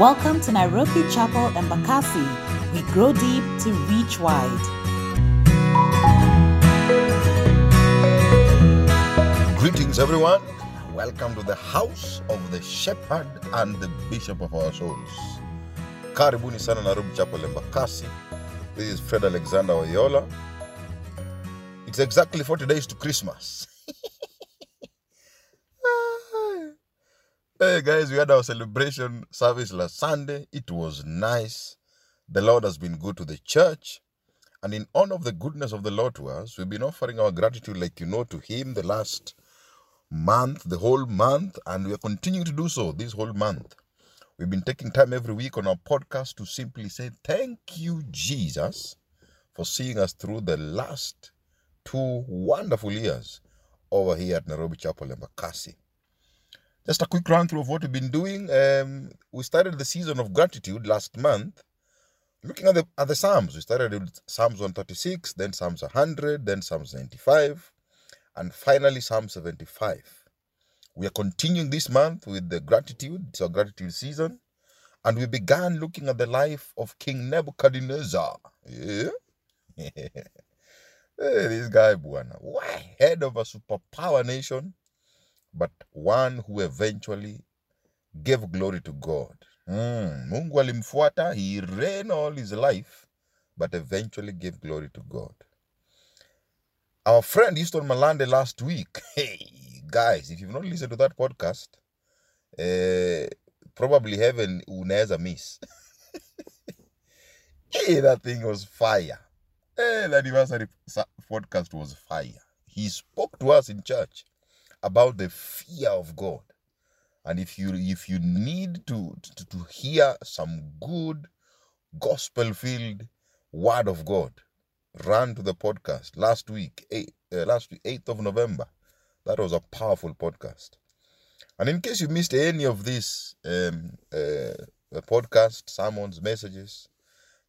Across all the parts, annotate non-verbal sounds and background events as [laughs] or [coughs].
Welcome to Nairobi Chapel Embakasi. We grow deep to reach wide. Greetings, everyone. Welcome to the house of the shepherd and the bishop of our souls. Karibuni sana Nairobi Chapel Embakasi. This is Fred Alexander Oyola. It's exactly 40 days to Christmas. Hey guys, we had our celebration service last Sunday. It was nice. The Lord has been good to the church. And in honor of the goodness of the Lord to us, we've been offering our gratitude, like you know, to Him the last month, the whole month, and we are continuing to do so this whole month. We've been taking time every week on our podcast to simply say, Thank you, Jesus, for seeing us through the last two wonderful years over here at Nairobi Chapel Embakasi. Just a quick run through of what we've been doing. Um, we started the season of gratitude last month, looking at the at the Psalms. We started with Psalms 136, then Psalms 100, then Psalms 95, and finally Psalm 75. We are continuing this month with the gratitude. It's our gratitude season. And we began looking at the life of King Nebuchadnezzar. Yeah? [laughs] hey, this guy, Buana. Why? Head of a superpower nation, but one who eventually gave glory to God. Mm, Mungu alimfuata, he reigned all his life, but eventually gave glory to God. Our friend Easton Malande last week, [laughs] hey, guys, if you've not listened to that podcast, uh, probably heaven unaweza miss. [laughs] hey, that thing was fire. Hey, that anniversary sa- podcast was fire. He spoke to us in church about the fear of God. And if you if you need to to, to hear some good gospel filled word of God, run to the podcast last week, eight, uh, last week, 8th of November. That was a powerful podcast. And in case you missed any of these um, uh, uh, podcast, sermons, messages,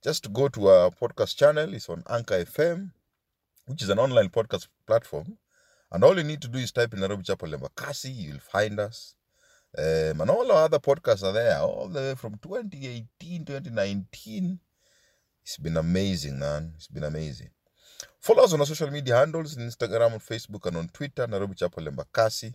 just go to our podcast channel. It's on Anchor FM, which is an online podcast platform. And all you need to do is type in Nairobi Chapel Embakasi, you'll find us. Um, and all our other podcasts are there, all the way from 2018, 2019. It's been amazing, man. It's been amazing. Follow us on our social media handles on Instagram, on Facebook, and on Twitter, Nairobi Chapel Embakasi.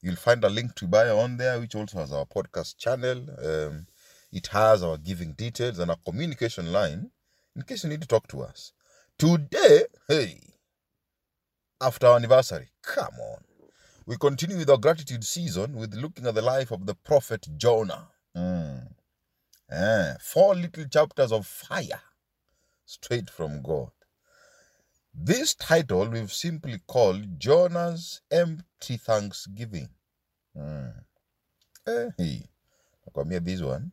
You'll find a link to bio on there, which also has our podcast channel. Um, it has our giving details and our communication line in case you need to talk to us. Today, hey, after our anniversary, come on. We continue with our gratitude season with looking at the life of the prophet Jonah. Mm. Eh, four little chapters of fire straight from God. This title we've simply called Jonah's Empty Thanksgiving. Mm. Eh, hey, nakwambia this one.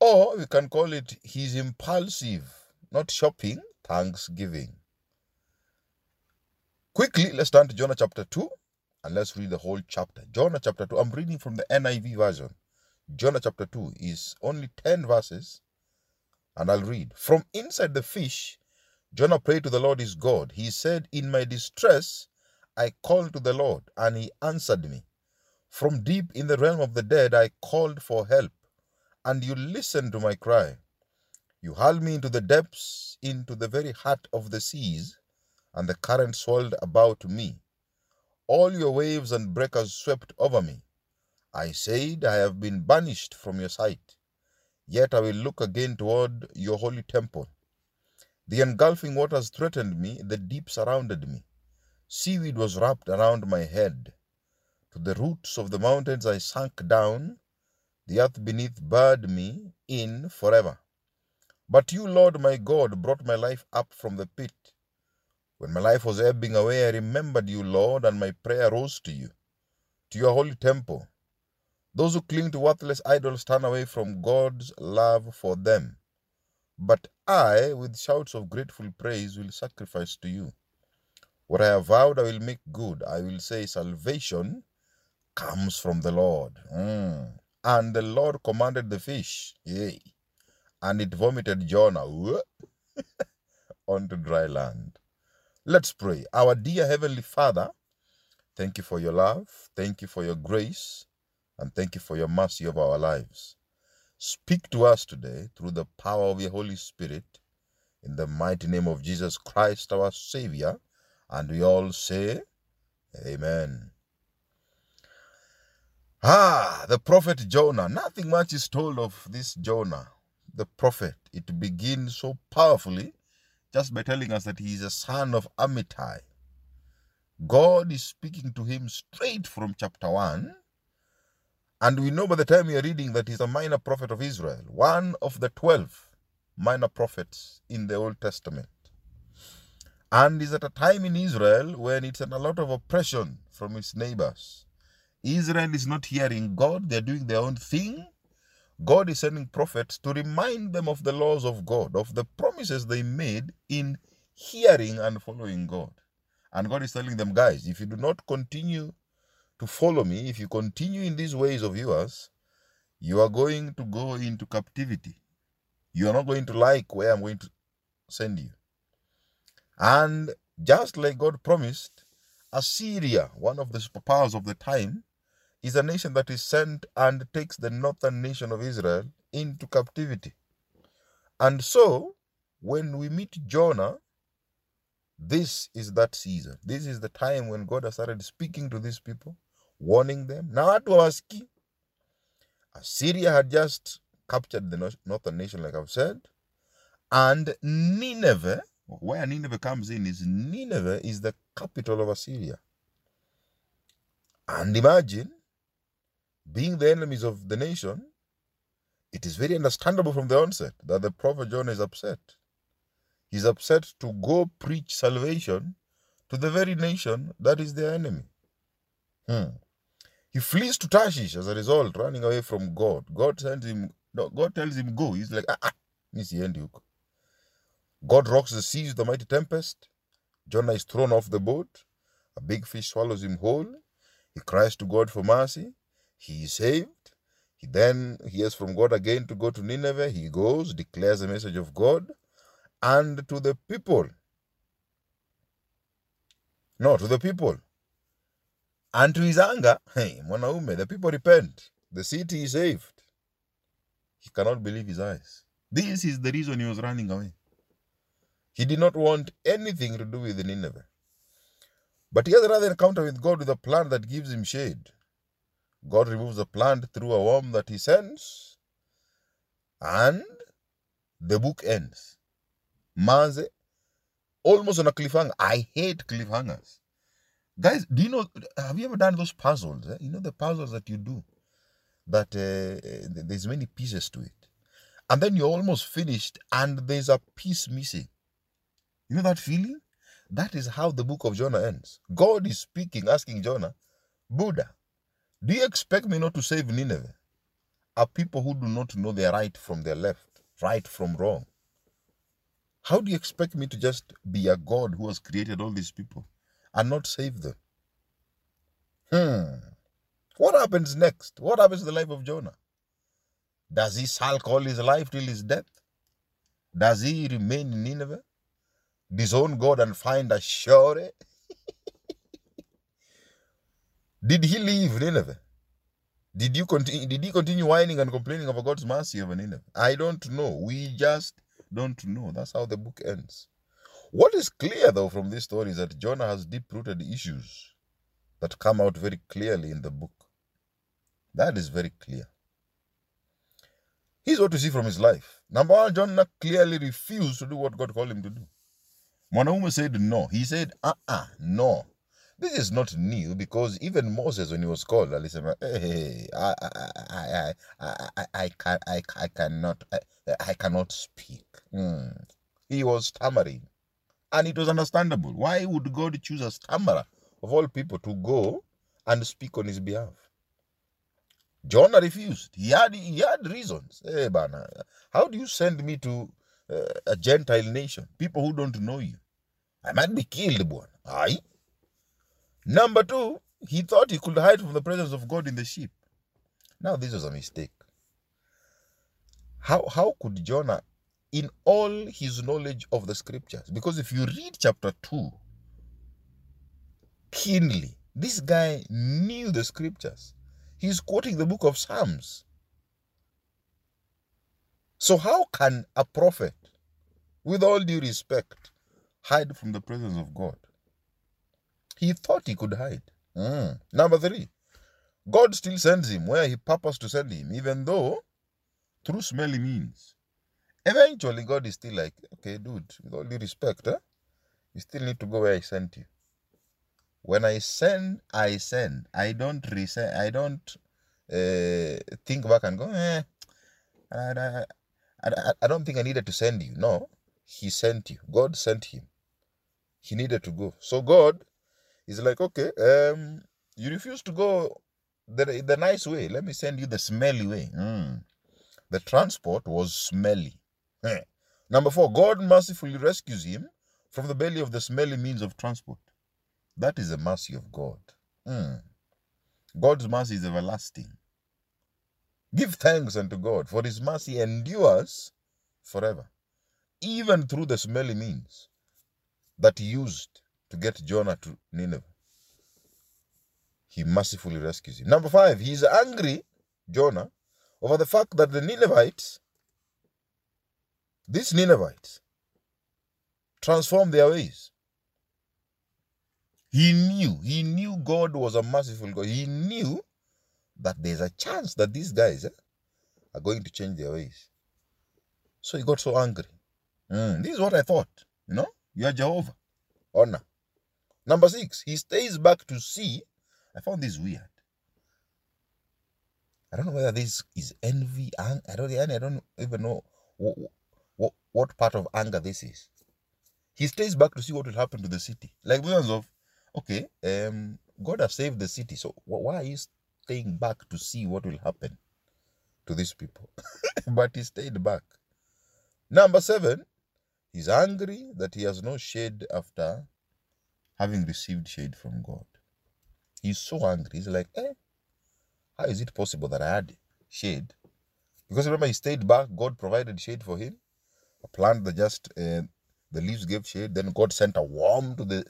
Or we can call it his impulsive, not shopping, thanksgiving. Quickly, let's turn to Jonah chapter 2 and let's read the whole chapter. Jonah chapter 2. I'm reading from the NIV version. Jonah chapter 2 is only 10 verses, and I'll read. From inside the fish, Jonah prayed to the Lord his God. He said, In my distress, I called to the Lord, and he answered me. From deep in the realm of the dead, I called for help, and you listened to my cry. You hurled me into the depths, into the very heart of the seas, and the current swirled about me. All your waves and breakers swept over me. I said, I have been banished from your sight. Yet I will look again toward your holy temple. The engulfing waters threatened me, the deep surrounded me. Seaweed was wrapped around my head. To the roots of the mountains I sank down. The earth beneath barred me in forever. But you, Lord my God, brought my life up from the pit. When my life was ebbing away, I remembered you, Lord, and my prayer rose to you, to your holy temple. Those who cling to worthless idols turn away from God's love for them. But I, with shouts of grateful praise, will sacrifice to you. What I have vowed, I will make good. I will say, Salvation comes from the Lord. Mm. And the Lord commanded the fish, yea, and it vomited Jonah [laughs] onto dry land. Let's pray. Our dear Heavenly Father, thank you for your love, thank you for your grace, and thank you for your mercy of our lives. speak to us today through the power of your Holy Spirit in the mighty name of Jesus Christ, our Savior. And we all say, Amen. Ah, the prophet Jonah. Nothing much is told of this Jonah, the prophet. It begins so powerfully just by telling us that he is a son of Amittai. God is speaking to him straight from chapter 1. And we know by the time we are reading that he's a minor prophet of Israel, one of the 12 minor prophets in the Old Testament. And is at a time in Israel when it's under a lot of oppression from its neighbors. Israel is not hearing God, they're doing their own thing. God is sending prophets to remind them of the laws of God, of the promises they made in hearing and following God. And God is telling them, guys, if you do not continue to follow me, if you continue in these ways of yours, you are going to go into captivity. You are not going to like where I'm going to send you. And just like God promised, Assyria, one of the superpowers of the time, is a nation that is sent and takes the northern nation of Israel into captivity. And so, when we meet Jonah, this is that season. This is the time when God has started speaking to these people, warning them. Now, to ask Assyria had just captured the northern nation, like I've said, and Nineveh, where Nineveh comes in, is Nineveh is the capital of Assyria. And imagine being the enemies of the nation, it is very understandable from the onset that the prophet John is upset. He's upset to go preach salvation to the very nation that is their enemy. Hmm. He flees to Tarshish as a result, running away from God. God sends him, no, God tells him, go. He's like, ah, ah, God rocks the seas with the mighty tempest. Jonah is thrown off the boat. A big fish swallows him whole. He cries to God for mercy. He is saved. He then hears from God again to go to Nineveh. He goes, declares the message of God, and to the people. No, to the people. And to his anger, hey, mwanaume, the people repent. The city is saved. He cannot believe his eyes. This is the reason he was running away. He did not want anything to do with Nineveh. But he has another encounter with God with a plant that gives him shade. God removes the plant through a worm that he sends, and the book ends. Maze, almost on a cliffhanger. I hate cliffhangers. Guys, do you know, have you ever done those puzzles? Eh? You know the puzzles that you do, that uh, there's many pieces to it. And then you're almost finished and there's a piece missing. You know that feeling? That is how the book of Jonah ends. God is speaking, asking Jonah, Buddha, do you expect me not to save Nineveh? Are people who do not know their right from their left, right from wrong. How do you expect me to just be a God who has created all these people and not save them? Hmm. What happens next? What happens to the life of Jonah? Does he sulk all his life till his death? Does he remain in Nineveh? Disown God and find a shore? Did he leave Nineveh? Did you continue? Did he continue whining and complaining about God's mercy over Nineveh? I don't know. We just don't know. That's how the book ends. What is clear though from this story is that Jonah has deep-rooted issues that come out very clearly in the book. That is very clear. Here's what we see from his life. Number one, Jonah clearly refused to do what God called him to do. Mwanaume said no. He said, uh-uh, no. This is not new because even Moses, when he was called, alisema, hey, I, I, I, I, I, I, can, I, I cannot, I, I cannot speak. Mm. He was stammering. And it was understandable. Why would God choose a stammerer of all people to go and speak on his behalf? Jonah refused. He had, he had reasons. Hey, Bana, how do you send me to uh, a Gentile nation? People who don't know you. I might be killed, boy. Aye. Number two, he thought he could hide from the presence of God in the ship. Now, this was a mistake. How, how could Jonah, in all his knowledge of the scriptures, because if you read chapter 2 keenly, this guy knew the scriptures. He's quoting the book of Psalms. So, how can a prophet, with all due respect, hide from the presence of God? He thought he could hide. Mm. Number three, God still sends him where he purposed to send him, even though through smelly means. Eventually, God is still like, okay, dude, with all due respect, you still need to go where I sent you. When I send, I send. I don't resend. I don't uh, think back and go, eh, I, I, I, I don't think I needed to send you. No, He sent you. God sent him. He needed to go. So God is like, okay, um, you refuse to go the, the nice way. Let me send you the smelly way. Mm. The transport was smelly. Eh. Number four, God mercifully rescues him from the belly of the smelly means of transport. That is the mercy of God. Mm. God's mercy is everlasting. Give thanks unto God, for his mercy endures forever, even through the smelly means that he used to get Jonah to Nineveh. He mercifully rescues him. Number five, he is angry, Jonah, over the fact that the Ninevites, these Ninevites, transformed their ways. He knew, he knew God was a merciful God. He knew that there's a chance that these guys eh, are going to change their ways. So he got so angry. Mm, this is what I thought. You know, you are Jehovah. Honor. Number six, he stays back to see. I found this weird. I don't know whether this is envy. I don't. I don't even know what, what, what part of anger this is. He stays back to see what will happen to the city. Like millions of, okay, um, God has saved the city. So why are you staying back to see what will happen to these people? [laughs] but he stayed back. Number seven, he's angry that he has no shade after having received shade from God. He's so angry. He's like, eh, how is it possible that I had shade? Because remember, he stayed back. God provided shade for him. A plant that just uh, the leaves gave shade. Then God sent a worm to the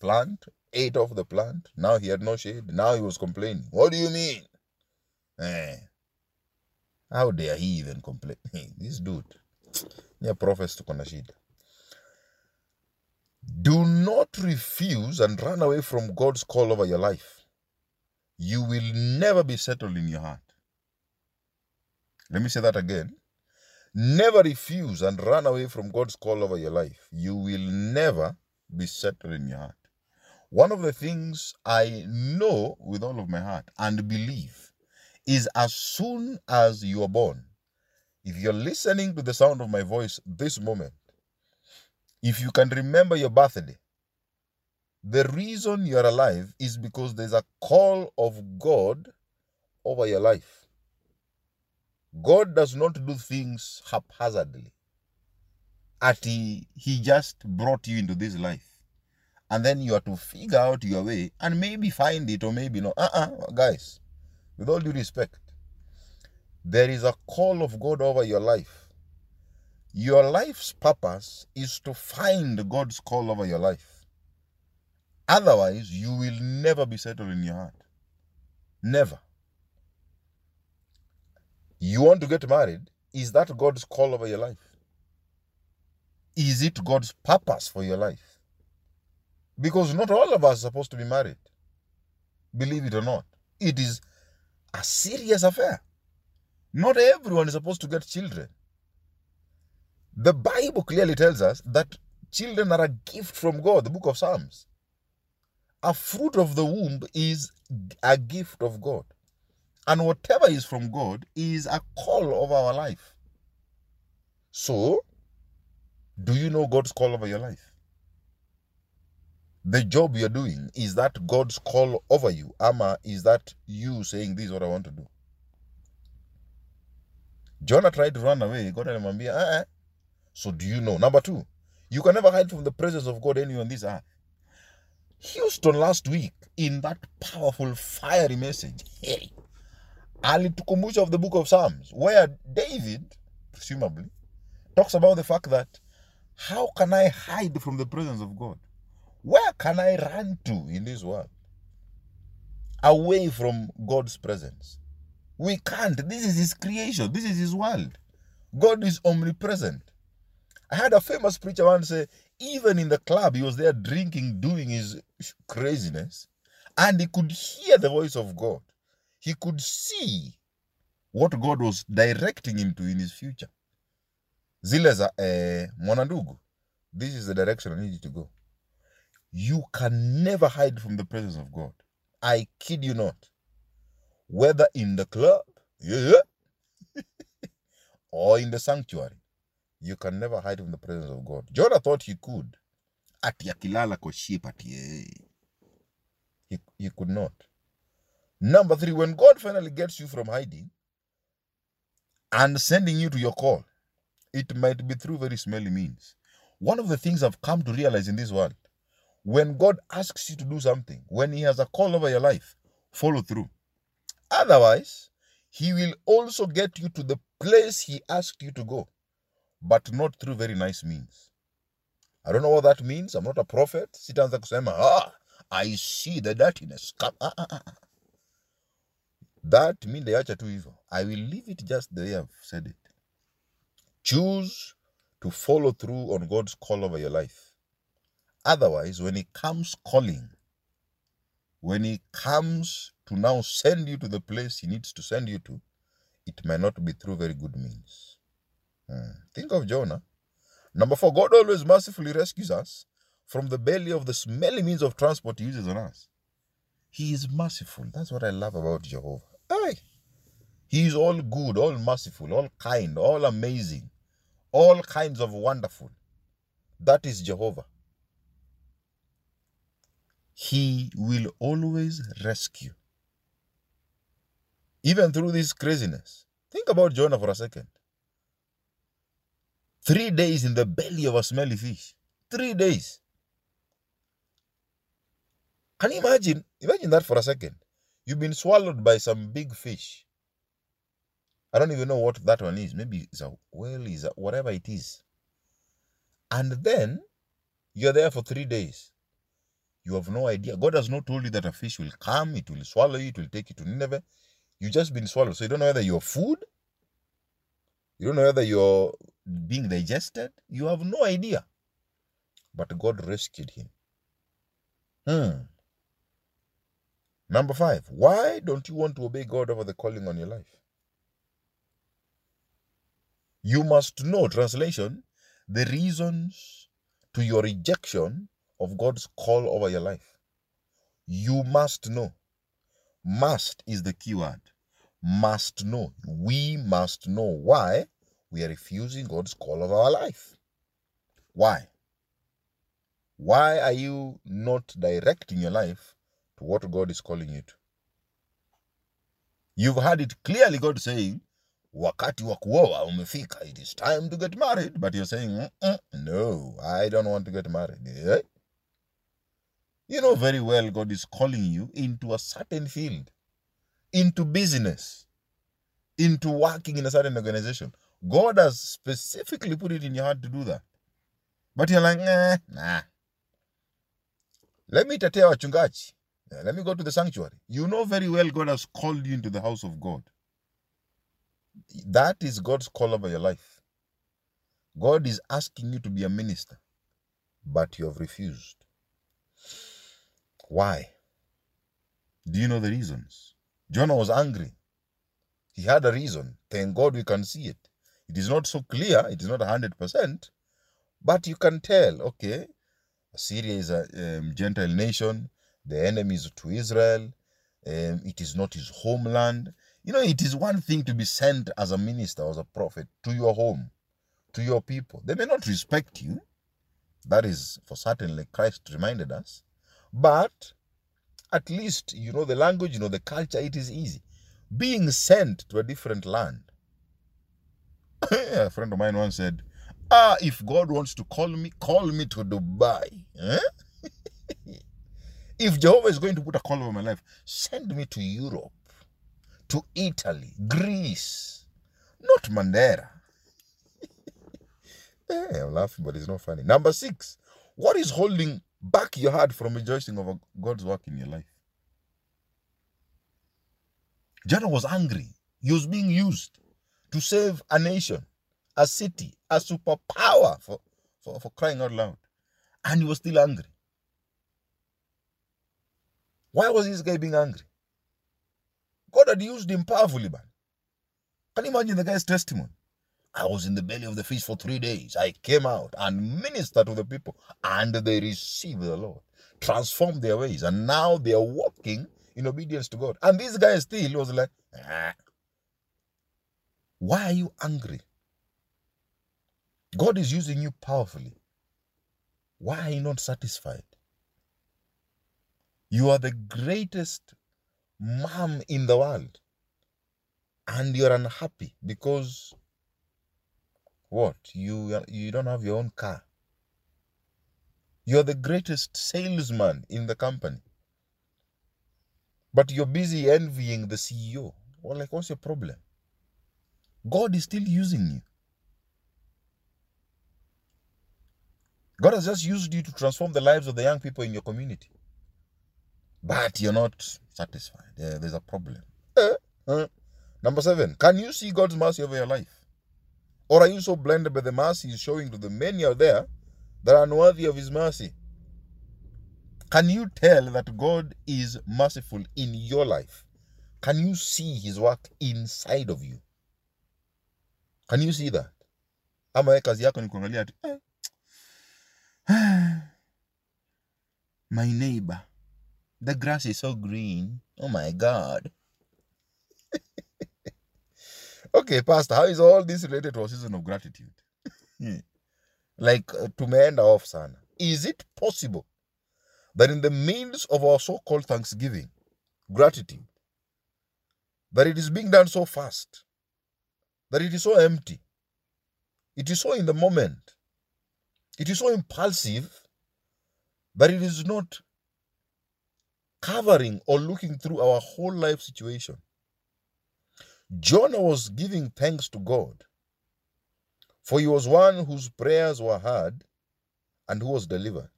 plant, ate off the plant. Now he had no shade. Now he was complaining. What do you mean? Eh. How dare he even complain? [laughs] this dude. Yeah, prophets to Konashida. Do not refuse and run away from God's call over your life. You will never be settled in your heart. Let me say that again. Never refuse and run away from God's call over your life. You will never be settled in your heart. One of the things I know with all of my heart and believe is as soon as you are born, if you're listening to the sound of my voice this moment, if you can remember your birthday, the reason you're alive is because there's a call of God over your life. God does not do things haphazardly. At he, he just brought you into this life. And then you are to figure out your way and maybe find it or maybe not. Uh-uh, guys, with all due respect, there is a call of God over your life. Your life's purpose is to find God's call over your life. Otherwise, you will never be settled in your heart. Never. You want to get married? Is that God's call over your life? Is it God's purpose for your life? Because not all of us are supposed to be married. Believe it or not. It is a serious affair. Not everyone is supposed to get children. The Bible clearly tells us that children are a gift from God, the book of Psalms. A fruit of the womb is a gift of God. And whatever is from God is a call of our life. So, do you know God's call over your life? The job you're doing, is that God's call over you? Ama, is that you saying, This is what I want to do? Jonah tried to run away. God alimwambia, uh -uh, so do you know? Number two, you can never hide from the presence of God anywhere on this earth. Houston last week, in that powerful, fiery message, hey, alitukumbusha of the book of Psalms, where David, presumably, talks about the fact that how can I hide from the presence of God? Where can I run to in this world? Away from God's presence. We can't. This is His creation, this is His world. God is omnipresent. I had a famous preacher once say, even in the club, he was there drinking, doing his craziness, and he could hear the voice of God. He could see what God was directing him to in his future. Zile eh, this is the direction I need you to go. You can never hide from the presence of God. I kid you not. Whether in the club, yeah, [laughs] or in the sanctuary, you can never hide from the presence of God. Jonah thought he could. Ati akilala kwa ship ati. He, he could not. Number three, when God finally gets you from hiding and sending you to your call, it might be through very smelly means. One of the things I've come to realize in this world, when God asks you to do something, when He has a call over your life, follow through. Otherwise, He will also get you to the place He asked you to go, but not through very nice means. I don't know what that means. I'm not a prophet. Sitaanza kusema, ah, I see the dirtiness. Come, ah, ah, ah. ah." That mean acha tu hivyo. I will leave it just the way I've said it. Choose to follow through on God's call over your life. Otherwise, when He comes calling, when He comes to now send you to the place He needs to send you to, it may not be through very good means. Hmm. Think of Jonah. Number four, God always mercifully rescues us from the belly of the smelly means of transport He uses on us. He is merciful. That's what I love about Jehovah. Aye. He is all good, all merciful, all kind, all amazing, all kinds of wonderful. That is Jehovah. He will always rescue. Even through this craziness. Think about Jonah for a second. Three days in the belly of a smelly fish. Three days. Can you imagine? Imagine that for a second. You've been swallowed by some big fish. I don't even know what that one is. Maybe it's a whale, is whatever it is. And then you're there for three days. You have no idea. God has not told you that a fish will come, it will swallow you, it will take you to Nineveh. You've just been swallowed. So you don't know whether you're food, you don't know whether you're being digested. You have no idea. But God rescued him. Hmm. Number five, why don't you want to obey God over the calling on your life? You must know, translation, the reasons to your rejection of God's call over your life. You must know. Must is the key word. Must know. We must know why we are refusing God's call of our life. Why? Why are you not directing your life to what God is calling you to? You've heard it clearly God saying, wakati wa kuoa umefika, it is time to get married. But you're saying, no, I don't want to get married. Eh? You know very well God is calling you into a certain field, into business, into working in a certain organization. God has specifically put it in your heart to do that. But you're like, nah, nah. Let me tatea wachungaji. Let me go to the sanctuary. You know very well God has called you into the house of God. That is God's call over your life. God is asking you to be a minister, but you have refused. Why? Do you know the reasons? Jonah was angry. He had a reason. Thank God we can see it. It is not so clear, it is not 100%, but you can tell, okay, Syria is a um, Gentile nation, the enemy is to Israel, um, it is not his homeland. You know, it is one thing to be sent as a minister, or as a prophet, to your home, to your people. They may not respect you. That is for certainly Christ reminded us. But at least you know the language, you know the culture, it is easy. Being sent to a different land. [coughs] a friend of mine once said, Ah, if God wants to call me, call me to Dubai. Eh? [laughs] if Jehovah is going to put a call over my life, send me to Europe, to Italy, Greece, not Mandera. [laughs] Eh, I'm laughing, but it's not funny. Number six, what is holding back your heart from rejoicing over God's work in your life? Jonah was angry. He was being used to save a nation. a city, a superpower for, for, for crying out loud. And he was still angry. Why was this guy being angry? God had used him powerfully, man. Can you imagine the guy's testimony? I was in the belly of the fish for three days. I came out and ministered to the people, and they received the Lord, transformed their ways, and now they are walking in obedience to God. And this guy still was like, ah. Why are you angry? God is using you powerfully. Why are you not satisfied? You are the greatest mom in the world. And you're unhappy because what? You, you don't have your own car. You're the greatest salesman in the company. But you're busy envying the CEO. Well, like, what's your problem? God is still using you. God has just used you to transform the lives of the young people in your community. But you're not satisfied. there's a problem. Uh, uh. Number seven, can you see God's mercy over your life? Or are you so blinded by the mercy he's showing to the many out there that are unworthy of his mercy? Can you tell that God is merciful in your life? Can you see his work inside of you? Can you see that? Ama kazi yako ni kuangalia tu eh. [sighs] My neighbor, the grass is so green. Oh my God. [laughs] okay, Pastor, how is all this related to a season of gratitude? like, uh, tumeenda off sana. Is it possible that in the midst of our so called thanksgiving, gratitude, that it is being done so fast, that it is so empty, it is so in the moment, it is so impulsive that it is not covering or looking through our whole life situation. Jonah was giving thanks to God, for he was one whose prayers were heard and who was delivered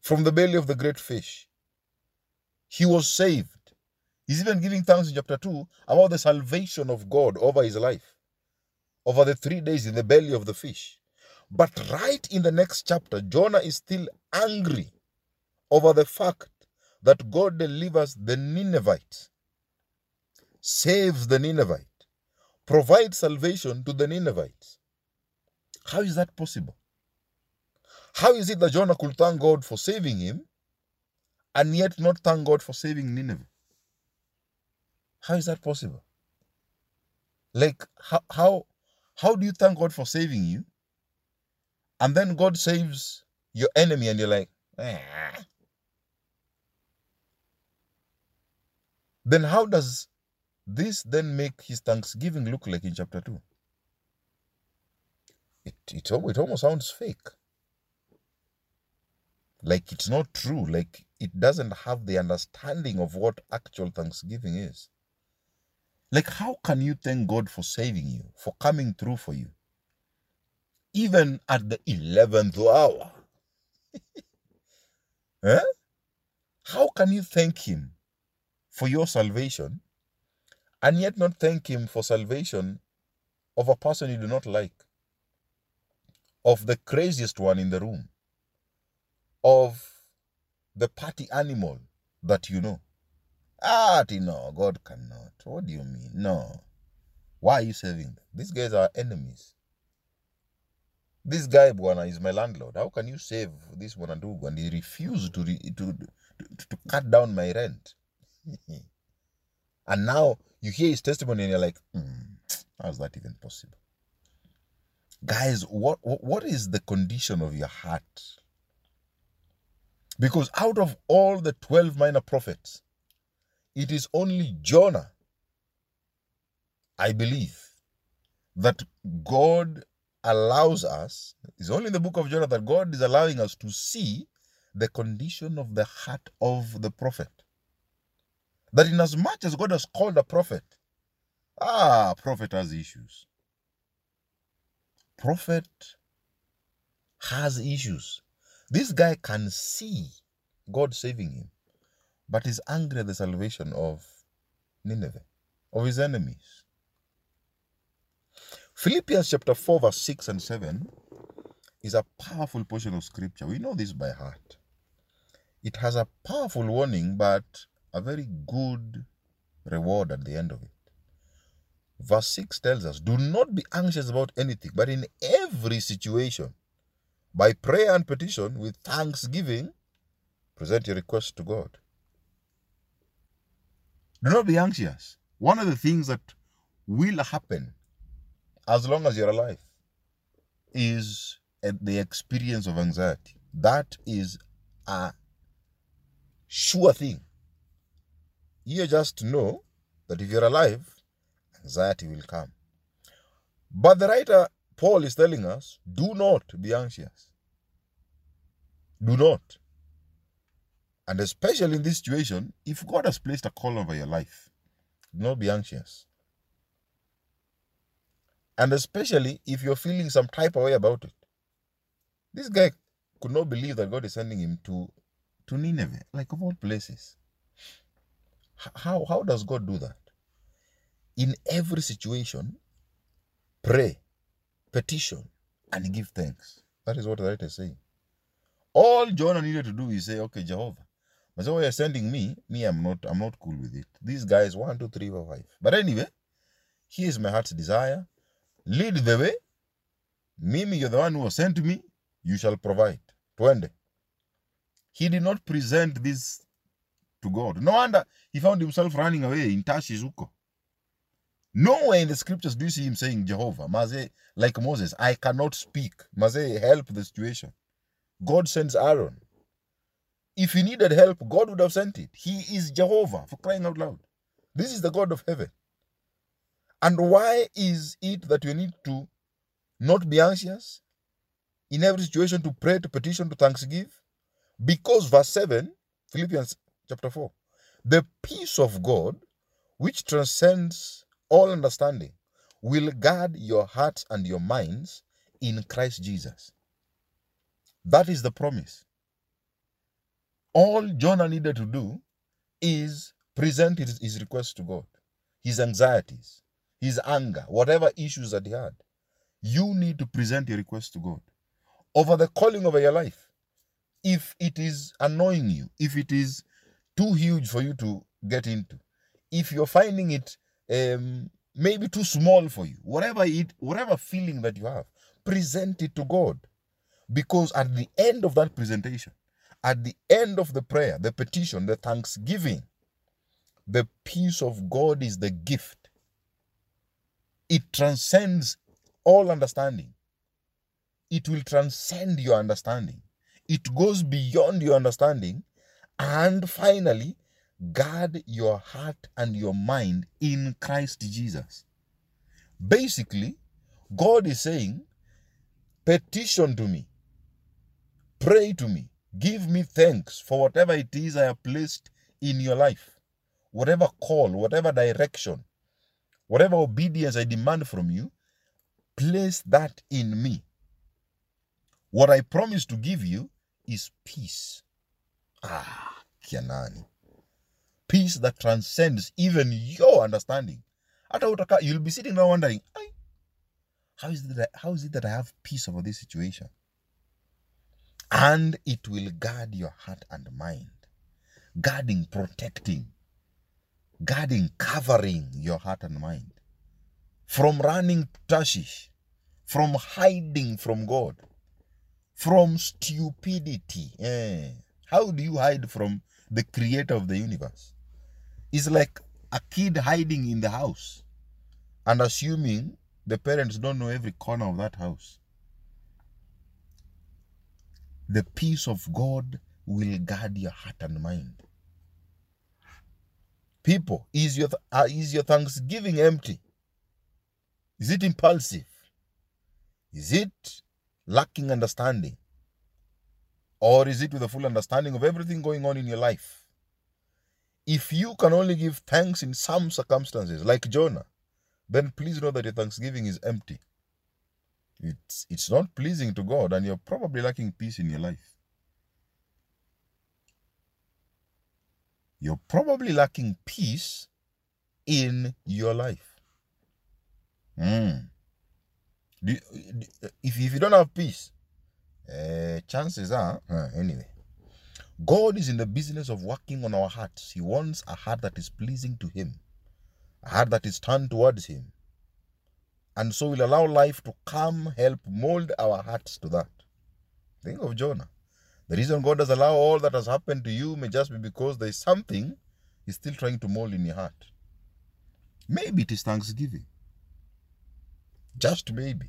from the belly of the great fish. He was saved. He's even giving thanks in chapter 2 about the salvation of God over his life, over the three days in the belly of the fish. But right in the next chapter, Jonah is still angry over the fact that God delivers the Ninevites, saves the Ninevite, provides salvation to the Ninevites. How is that possible? How is it that Jonah could thank God for saving him and yet not thank God for saving Nineveh? How is that possible? Like how how how do you thank God for saving you? And then God saves your enemy and you're like, ah. Then how does this then make his thanksgiving look like in chapter 2? It, it, it almost sounds fake like it's not true like it doesn't have the understanding of what actual thanksgiving is like how can you thank god for saving you for coming through for you even at the 11th hour [laughs] eh? how can you thank him for your salvation and yet not thank him for salvation of a person you do not like of the craziest one in the room of the party animal that you know. Ah, no, God cannot. What do you mean? No. Why are you saving them? These guys are enemies. This guy, Bwana, is my landlord. How can you save this Bwanadugu and he refused to, re, to, to, to cut down my rent? [laughs] and now you hear his testimony and you're like, hmm, how is that even possible? Guys, what, what is the condition of your heart because out of all the 12 minor prophets, it is only Jonah, I believe, that God allows us, it's only in the book of Jonah that God is allowing us to see the condition of the heart of the prophet. That in as much as God has called a prophet, ah, prophet has issues. Prophet has issues. This guy can see God saving him, but is angry at the salvation of Nineveh, of his enemies. Philippians chapter 4, verse 6 and 7 is a powerful portion of scripture. We know this by heart. It has a powerful warning, but a very good reward at the end of it. Verse 6 tells us, Do not be anxious about anything, but in every situation, by prayer and petition, with thanksgiving, present your request to God. Do not be anxious. One of the things that will happen as long as you're alive is the experience of anxiety. That is a sure thing. You just know that if you're alive, anxiety will come. But the writer Paul is telling us do not be anxious. Do not. And especially in this situation, if God has placed a call over your life, do not be anxious. And especially if you're feeling some type of way about it. This guy could not believe that God is sending him to, to Nineveh, like of all places. How, how does God do that? In every situation, pray, petition, and give thanks. That is what the writer is saying. All Jonah needed to do is say, Okay, Jehovah, but so oh, you're sending me, me, I'm not I'm not cool with it. These guys, one, two, three, four, five. But anyway, here's my heart's desire. Lead the way. Mimi, you're the one who sent me. You shall provide. Twende. He did not present this to God. No wonder he found himself running away in Tashizuko. Nowhere in the scriptures do you see him saying, Jehovah, Maze, like Moses, I cannot speak. Maze, help the situation. God sends Aaron. If he needed help, God would have sent it. He is Jehovah, for crying out loud. This is the God of heaven. And why is it that we need to not be anxious in every situation to pray, to petition, to thanksgiving? Because verse 7, Philippians chapter 4, the peace of God, which transcends all understanding, will guard your hearts and your minds in Christ Jesus. That is the promise. All Jonah needed to do is present his, his request to God, his anxieties, his anger, whatever issues that he had. You need to present your request to God over the calling over your life. If it is annoying you, if it is too huge for you to get into, if you're finding it um, maybe too small for you, whatever it, whatever feeling that you have, present it to God. Because at the end of that presentation, at the end of the prayer, the petition, the thanksgiving, the peace of God is the gift. It transcends all understanding. It will transcend your understanding. It goes beyond your understanding. And finally, guard your heart and your mind in Christ Jesus. Basically, God is saying, petition to me, pray to me, Give me thanks for whatever it is I have placed in your life. Whatever call, whatever direction, whatever obedience I demand from you, place that in me. What I promise to give you is peace. Ah, Kianani. Peace that transcends even your understanding. You'll be sitting there wondering, how is, that, how is it that I have peace over this situation? And it will guard your heart and mind. Guarding, protecting, guarding, covering your heart and mind from running to Tarshish, from hiding from God, from stupidity. Eh. How do you hide from the creator of the universe? It's like a kid hiding in the house and assuming the parents don't know every corner of that house the peace of God will guard your heart and mind. People, is your, uh, is your thanksgiving empty? Is it impulsive? Is it lacking understanding? Or is it with a full understanding of everything going on in your life? If you can only give thanks in some circumstances, like Jonah, then please know that your thanksgiving is empty it's it's not pleasing to God and you're probably lacking peace in your life. You're probably lacking peace in your life. Mm. Do if, if you don't have peace, uh, chances are, uh, anyway. God is in the business of working on our hearts. He wants a heart that is pleasing to Him, a heart that is turned towards Him. And so we'll allow life to come help mold our hearts to that. Think of Jonah. The reason God does allow all that has happened to you may just be because there is something He's still trying to mold in your heart. Maybe it is thanksgiving. Just maybe.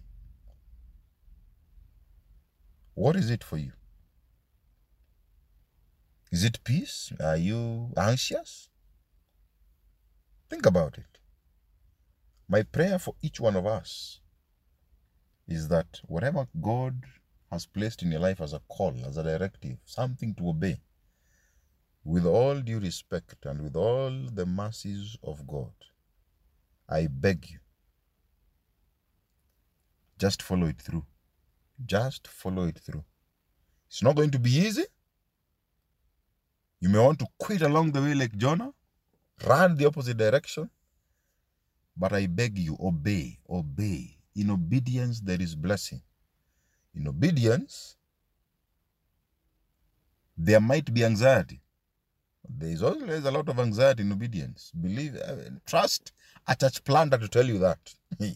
What is it for you? Is it peace? Are you anxious? Think about it. My prayer for each one of us is that whatever God has placed in your life as a call, as a directive, something to obey, with all due respect and with all the mercies of God, I beg you, just follow it through. Just follow it through. It's not going to be easy. You may want to quit along the way like Jonah, run the opposite direction. But I beg you, obey, obey. In obedience, there is blessing. In obedience, there might be anxiety. There is always a lot of anxiety in obedience. Believe, uh, trust a church planter to tell you that. [laughs]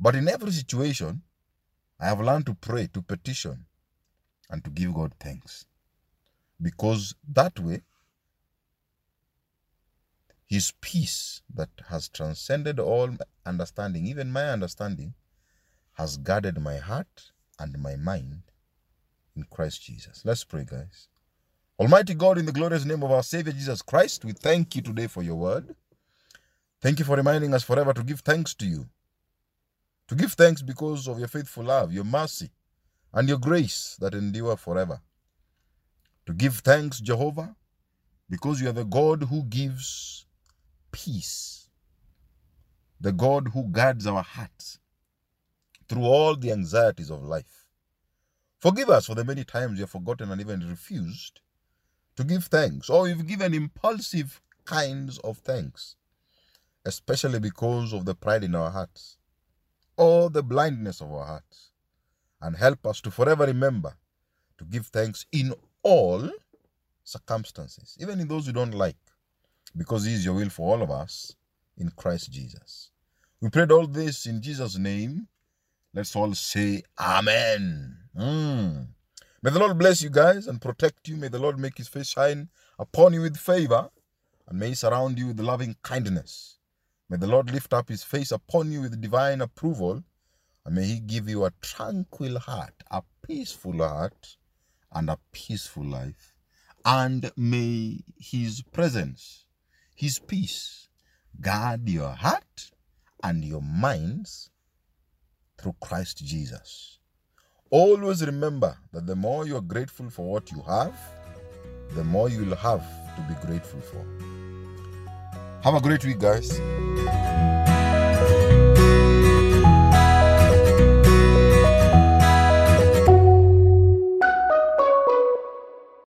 but in every situation, I have learned to pray, to petition, and to give God thanks. Because that way, His peace that has transcended all understanding, even my understanding, has guarded my heart and my mind in Christ Jesus. Let's pray, guys. Almighty God, in the glorious name of our Savior Jesus Christ, we thank you today for your word. Thank you for reminding us forever to give thanks to you. To give thanks because of your faithful love, your mercy, and your grace that endure forever. To give thanks, Jehovah, because you are the God who gives peace, the God who guards our hearts through all the anxieties of life. Forgive us for the many times we have forgotten and even refused to give thanks, or we've given impulsive kinds of thanks, especially because of the pride in our hearts or the blindness of our hearts. And help us to forever remember to give thanks in all circumstances, even in those we don't like, because He is your will for all of us in Christ Jesus. We prayed all this in Jesus' name. Let's all say Amen. Mm. May the Lord bless you guys and protect you. May the Lord make his face shine upon you with favor and may he surround you with loving kindness. May the Lord lift up his face upon you with divine approval and may he give you a tranquil heart, a peaceful heart, and a peaceful life. And may his presence, his peace, guard your heart and your minds through Christ Jesus. Always remember that the more you are grateful for what you have, the more you will have to be grateful for. Have a great week, guys.